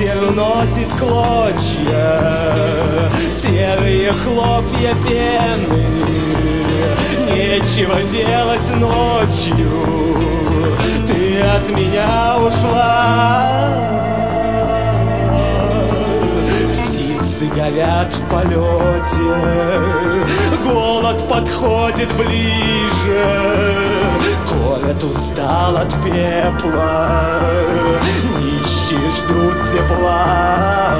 Ветер уносит клочья, серые хлопья пены. Нечего делать ночью, ты от меня ушла. Птицы горят в полете, голод подходит ближе. Город устал от пепла, нищие ждут тепла.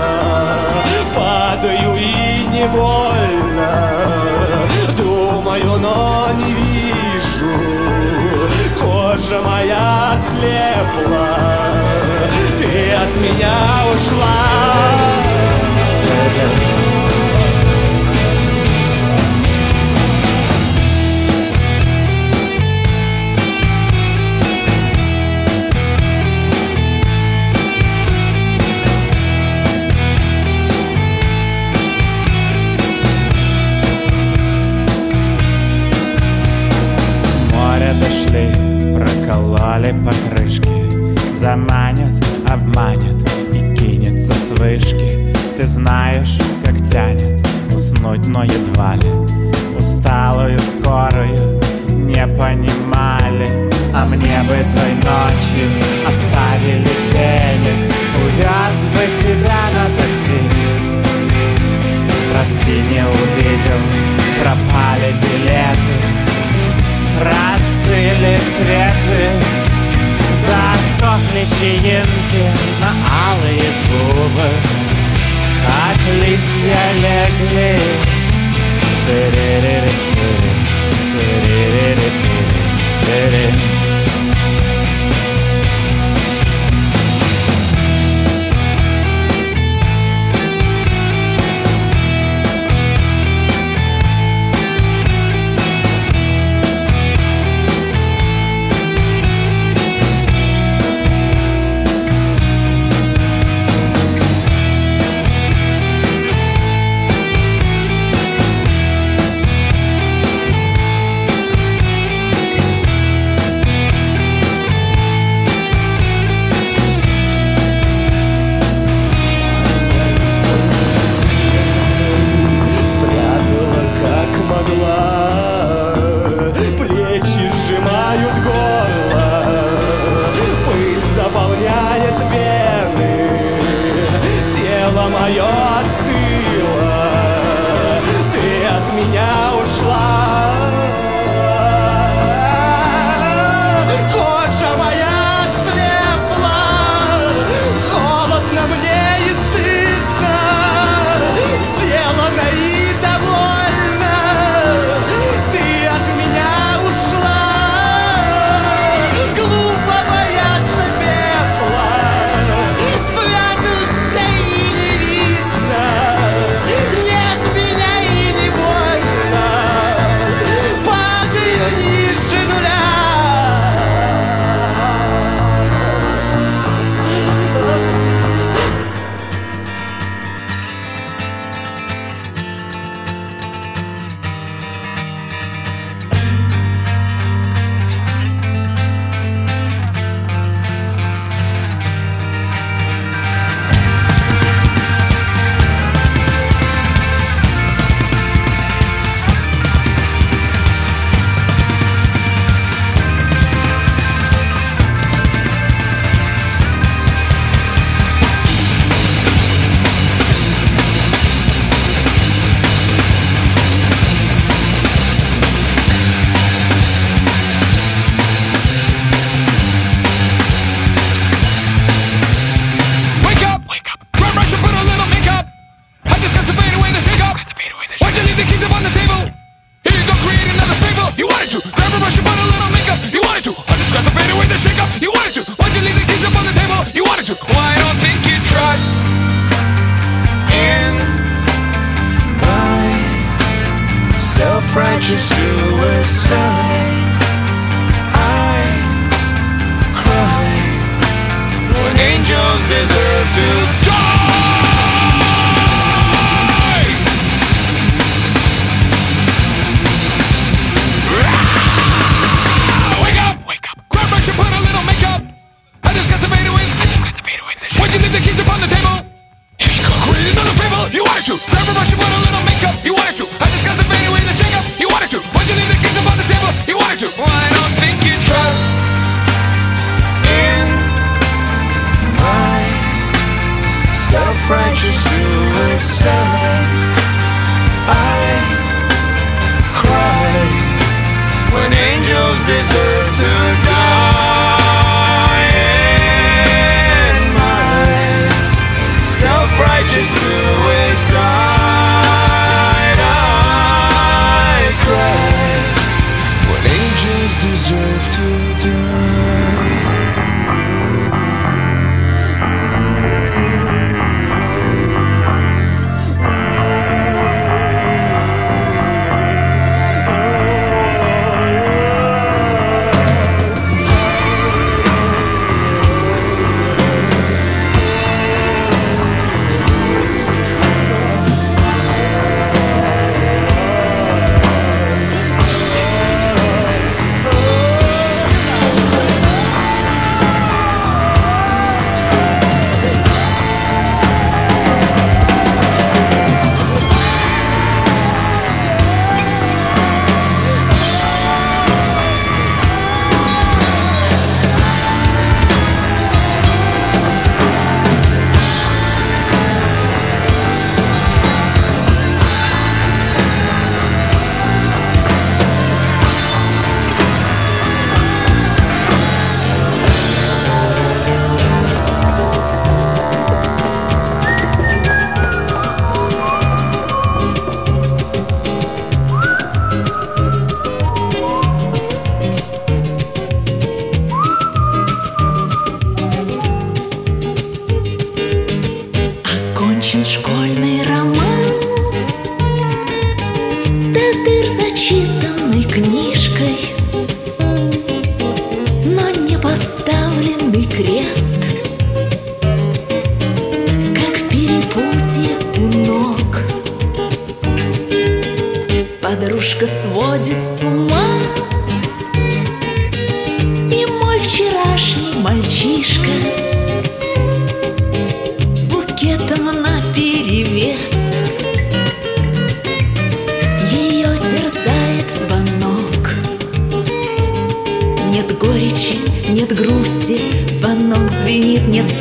Падаю и невольно, думаю, но не вижу. Кожа моя слепла, ты от меня ушла. Прокололи покрышки Заманят, обманет и кинется с вышки. Ты знаешь, как тянет уснуть, но едва ли. Усталую, скорую не понимали. А мне бы той ночью оставили телек Увез бы тебя на такси. Прости, не увидел, пропали билеты. Расстыли цветы Засохли чаинки на алые губы. Как листья легли. Тыры-ры-ры-тыры, тыры-ры-ры-тыры,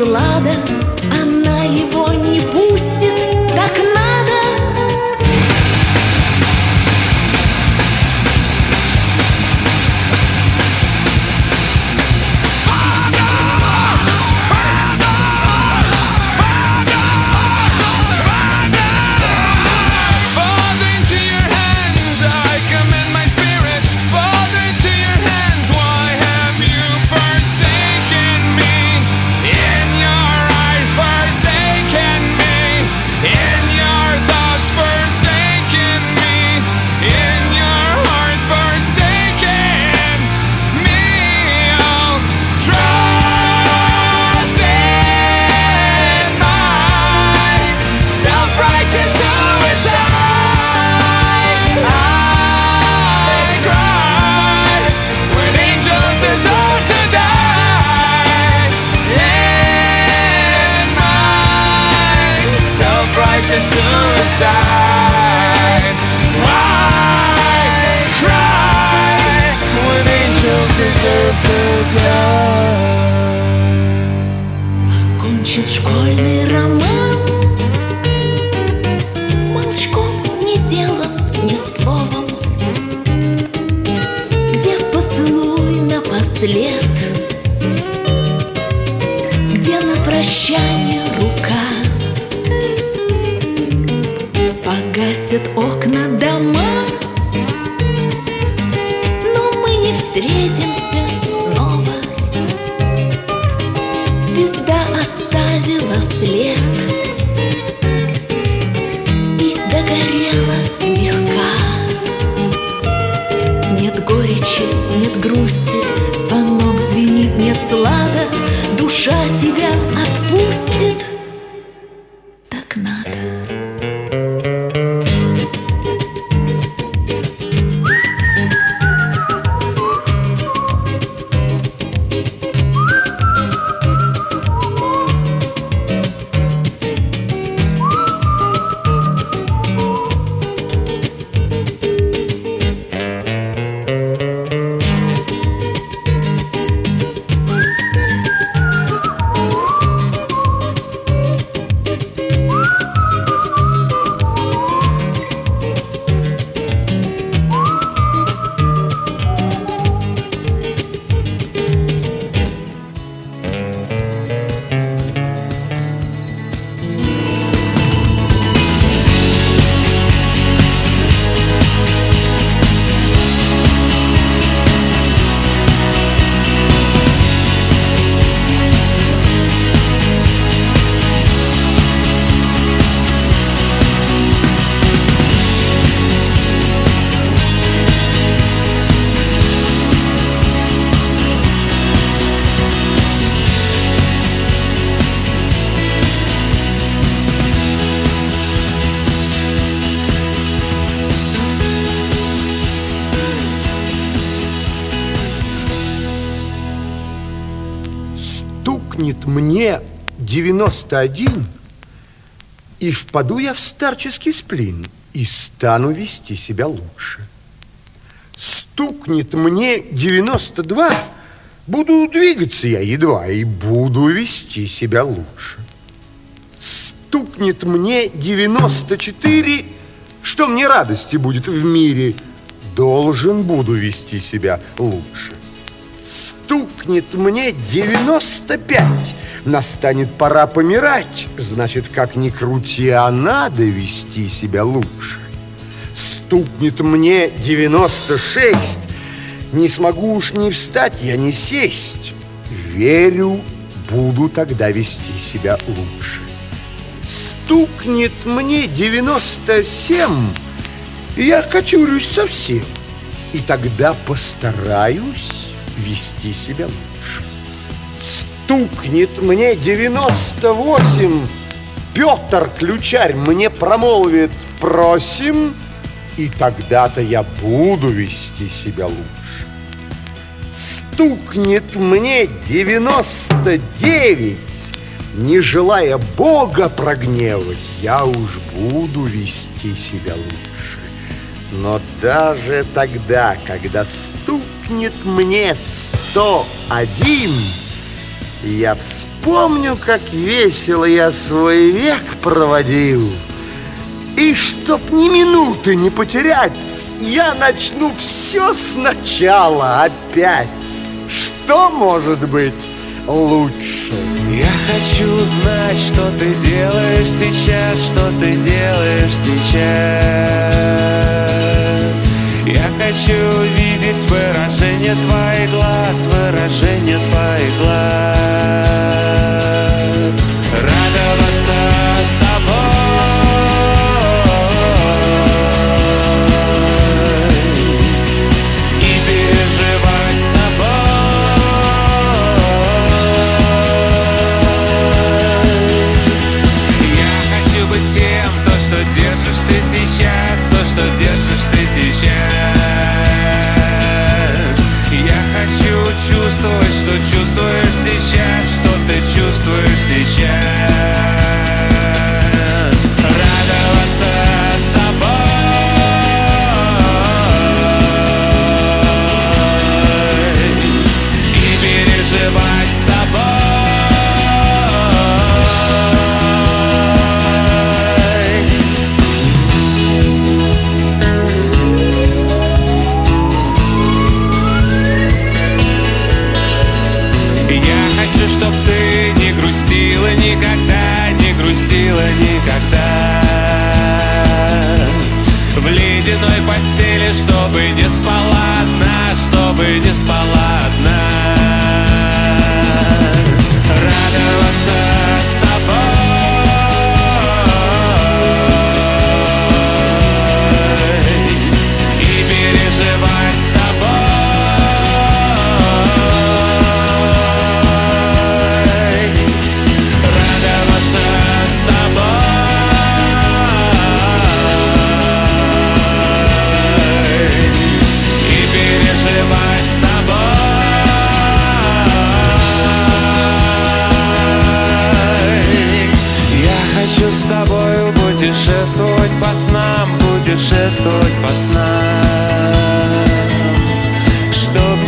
lá 91, и впаду я в старческий сплин, и стану вести себя лучше. Стукнет мне 92, буду двигаться я едва, и буду вести себя лучше. Стукнет мне 94, что мне радости будет в мире, должен буду вести себя лучше. Стукнет мне 95, настанет пора помирать, значит, как ни крути, а надо вести себя лучше. Стукнет мне 96, не смогу уж ни встать, я не сесть. Верю, буду тогда вести себя лучше. Стукнет мне 97, и я кочурюсь совсем. И тогда постараюсь вести себя лучше. Стукнет мне 98, Петр Ключарь мне промолвит «Просим», и тогда-то я буду вести себя лучше. Стукнет мне 99, не желая Бога прогневать, я уж буду вести себя лучше. Но даже тогда, когда стукнет мне 101, я вспомню, как весело я свой век проводил. И чтоб ни минуты не потерять, я начну все сначала опять. Что может быть лучше? Я хочу знать, что ты делаешь сейчас, что ты делаешь сейчас. Я хочу видеть выражение твоих глаз, выражение твоих глаз.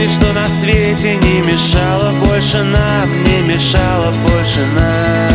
Ничто на свете не мешало больше нам, не мешало больше нам.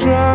strong.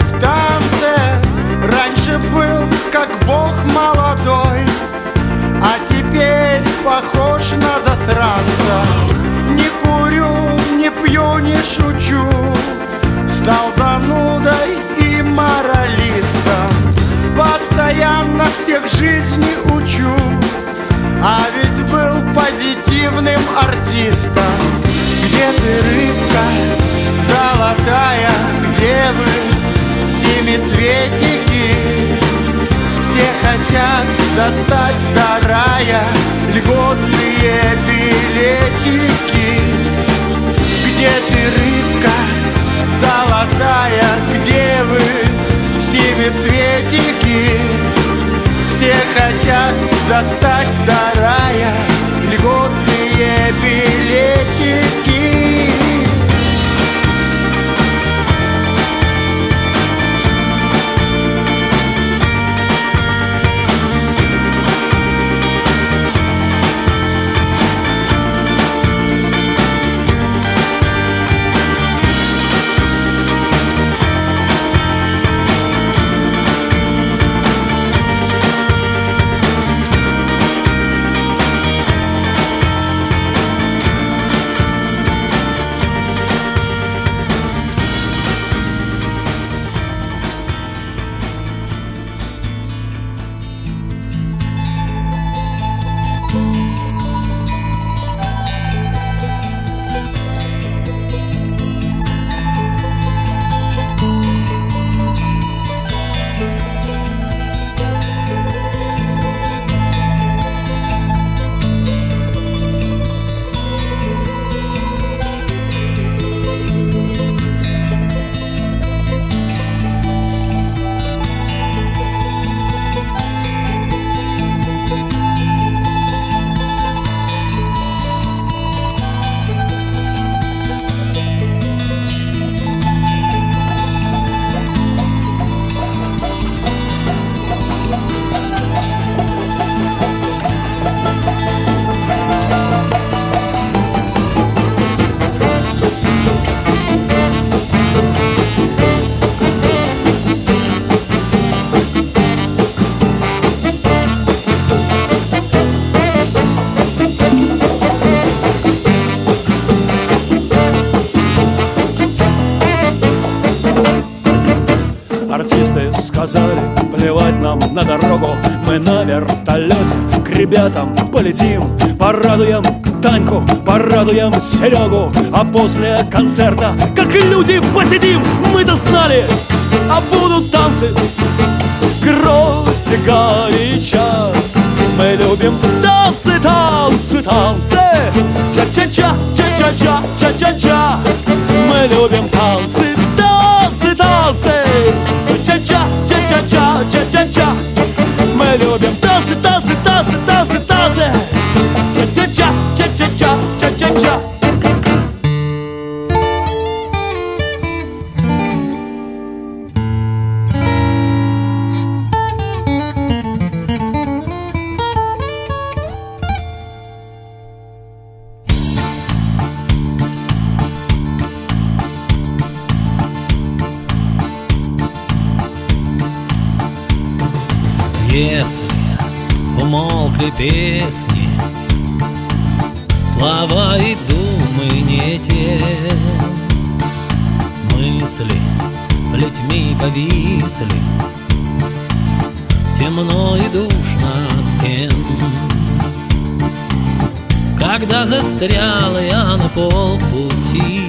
В танце Раньше был как бог молодой А теперь похож на засранца. Не курю, не пью, не шучу Стал занудой и моралистом. Постоянно всех жизни учу а ведь был позитивным артистом. Где ты, рыбка золотая, где вы, семицветики Все хотят достать до рая льготные билетики. Где ты, рыбка золотая, где вы, семицветики все хотят достать до рая льготные билетики. Вертолете к ребятам полетим Порадуем Таньку, порадуем Серегу. А после концерта, как люди посидим Мы-то знали, а будут танцы. Кровь и горяча. Мы любим танцы, танцы, танцы. Ча-ча-ча, ча-ча-ча, ча-ча-ча. Мы любим танцы, танцы, танцы. Ча-ча, ча-ча-ча, ча-ча-ча Если умолкли песни Слова и думы не те. Мысли плетьми повисли Темно и душно от стен. Когда застрял я на полпути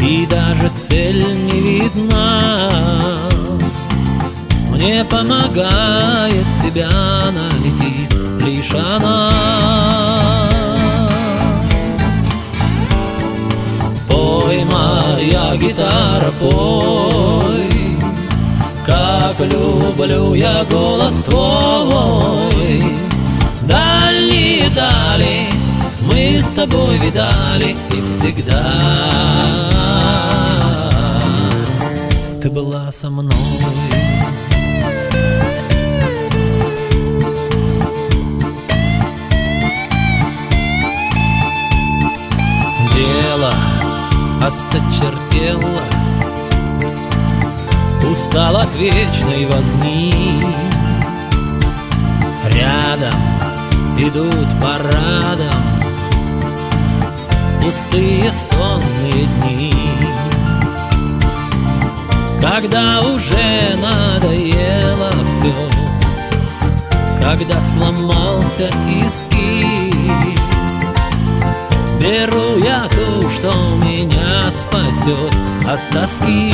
И даже цель не видна мне помогает себя найти лишь она гитара, пой, как люблю я голос твой. Дальние дали мы с тобой видали и всегда ты была со мной. Осточертело. Устал от вечной возни. Рядом идут парадом Пустые сонные дни. Когда уже надоело все Когда сломался эскиз Беру я ту, что меня спасет от тоски.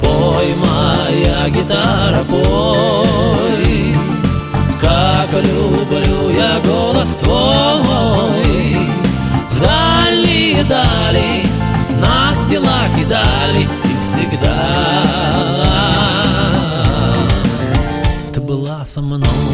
Пой, моя гитара, пой. Как люблю я голос твой. В дальние дали нас дела кидали И всегда. Ты была со мной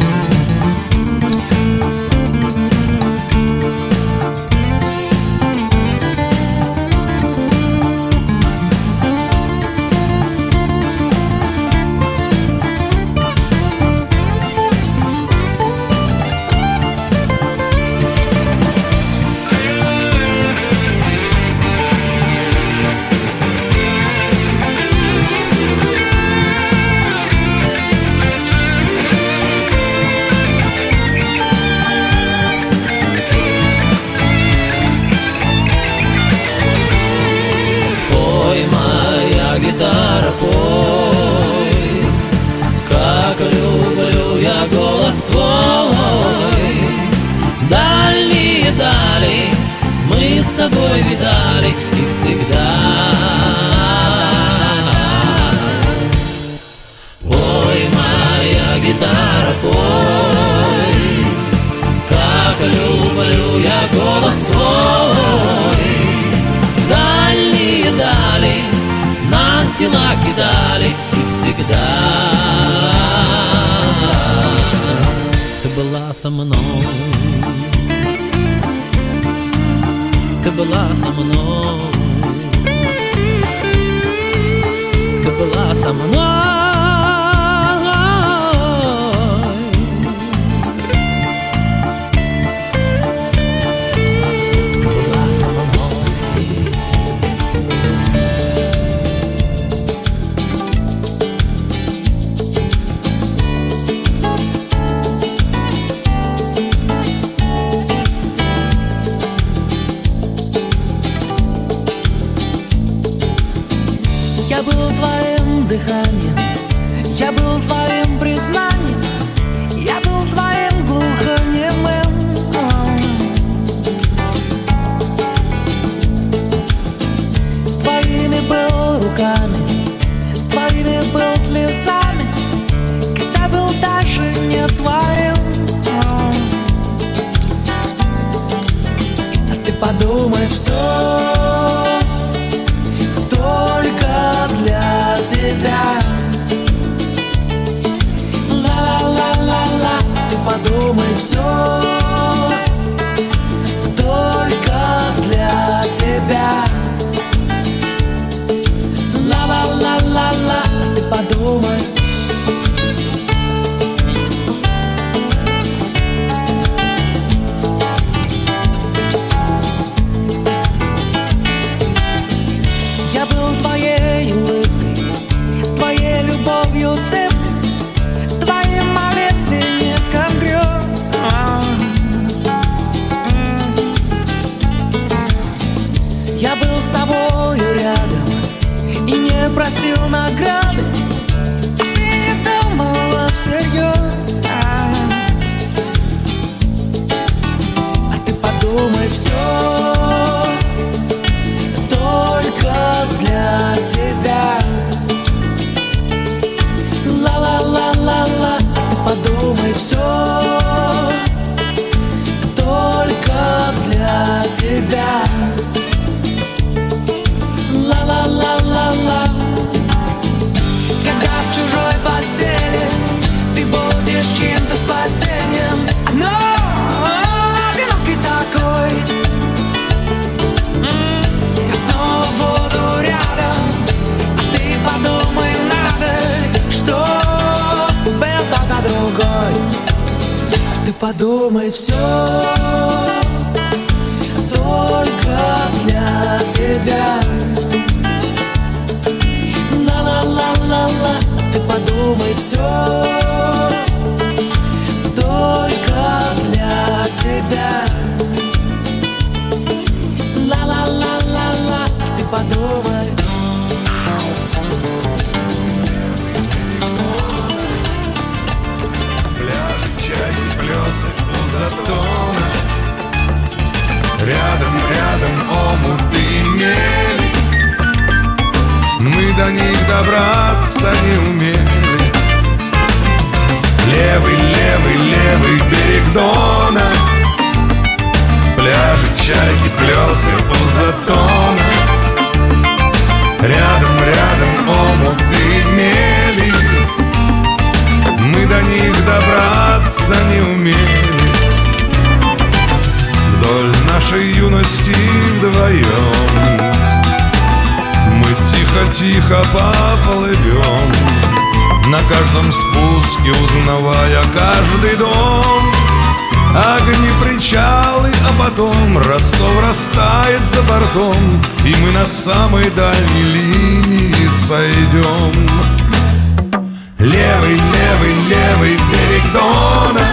Дона.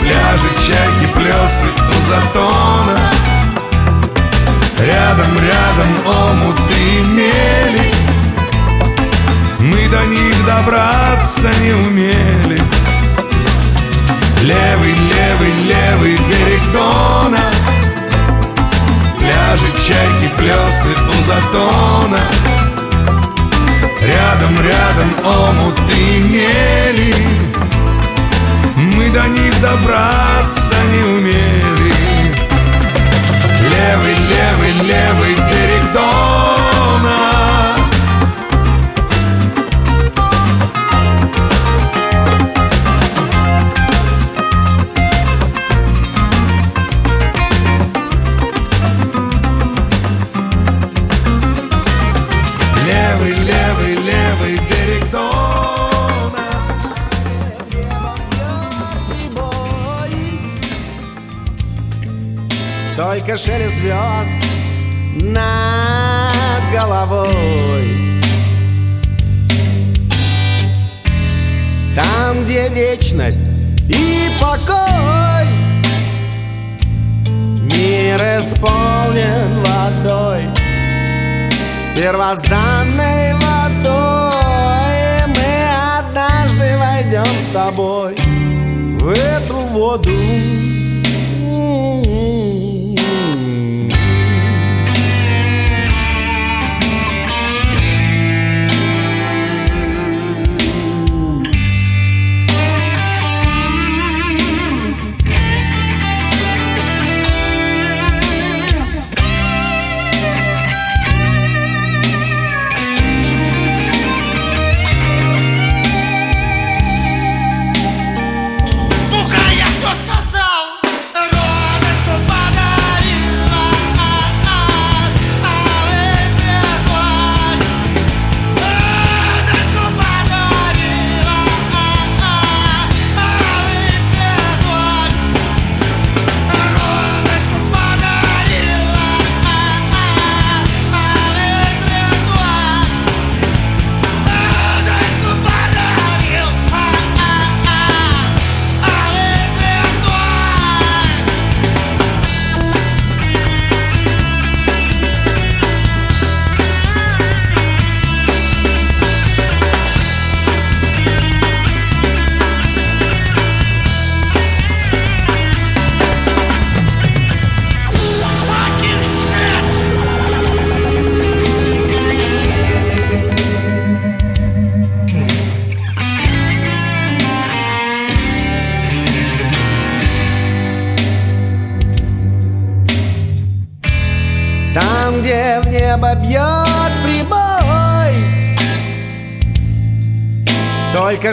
Пляжи, чайки, плесы у затона. Рядом, рядом омут и мели. Мы до них добраться не умели. Левый, левый, левый берег Дона. Пляжи, чайки, плесы у затона. Рядом, рядом омут и мели. Мы до них добраться не умели. Левый, левый, левый берег Дон только звезд над головой. Там, где вечность и покой Мир исполнен водой Первозданной водой. Мы однажды войдем с тобой В эту воду.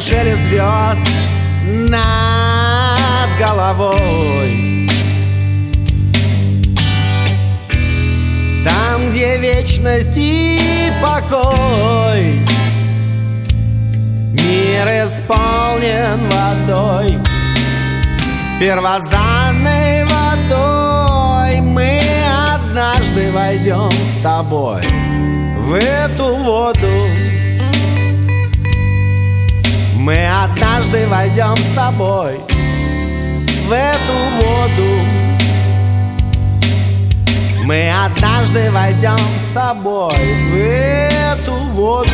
шелест звезд над головой. Там, где вечность и покой Мир исполнен водой Первозданной водой Мы однажды войдем с тобой В эту воду. Однажды войдем с тобой В эту воду. Мы однажды войдем с тобой В эту воду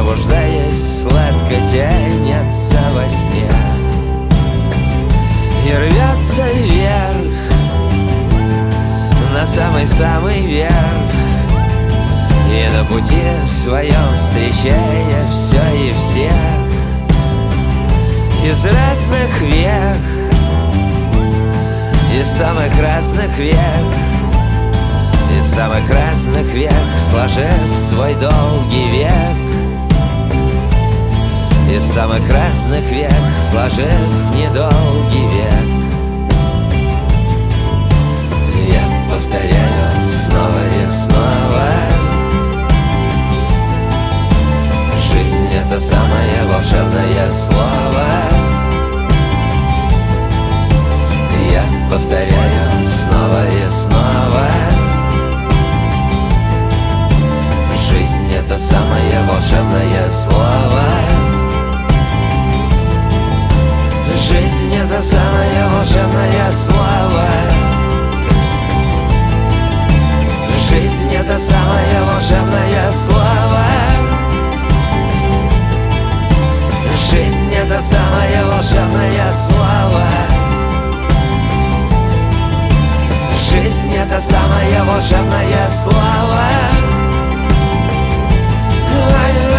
пробуждаясь, сладко тянется во сне. И рвется вверх На самый-самый верх. И на пути своем встречая все и всех. Из разных век Из самых разных век из самых разных век, сложив свой долгий век Из самых разных век, сложив недолгий век. Я повторяю снова и снова. Жизнь это самое волшебное слово. Я повторяю снова и снова. Жизнь это самое волшебное слово Жизнь это самая волшебная слава. Жизнь это самая волшебная слава. Жизнь это самая волшебная слава. Жизнь это самая волшебная слава. Ай,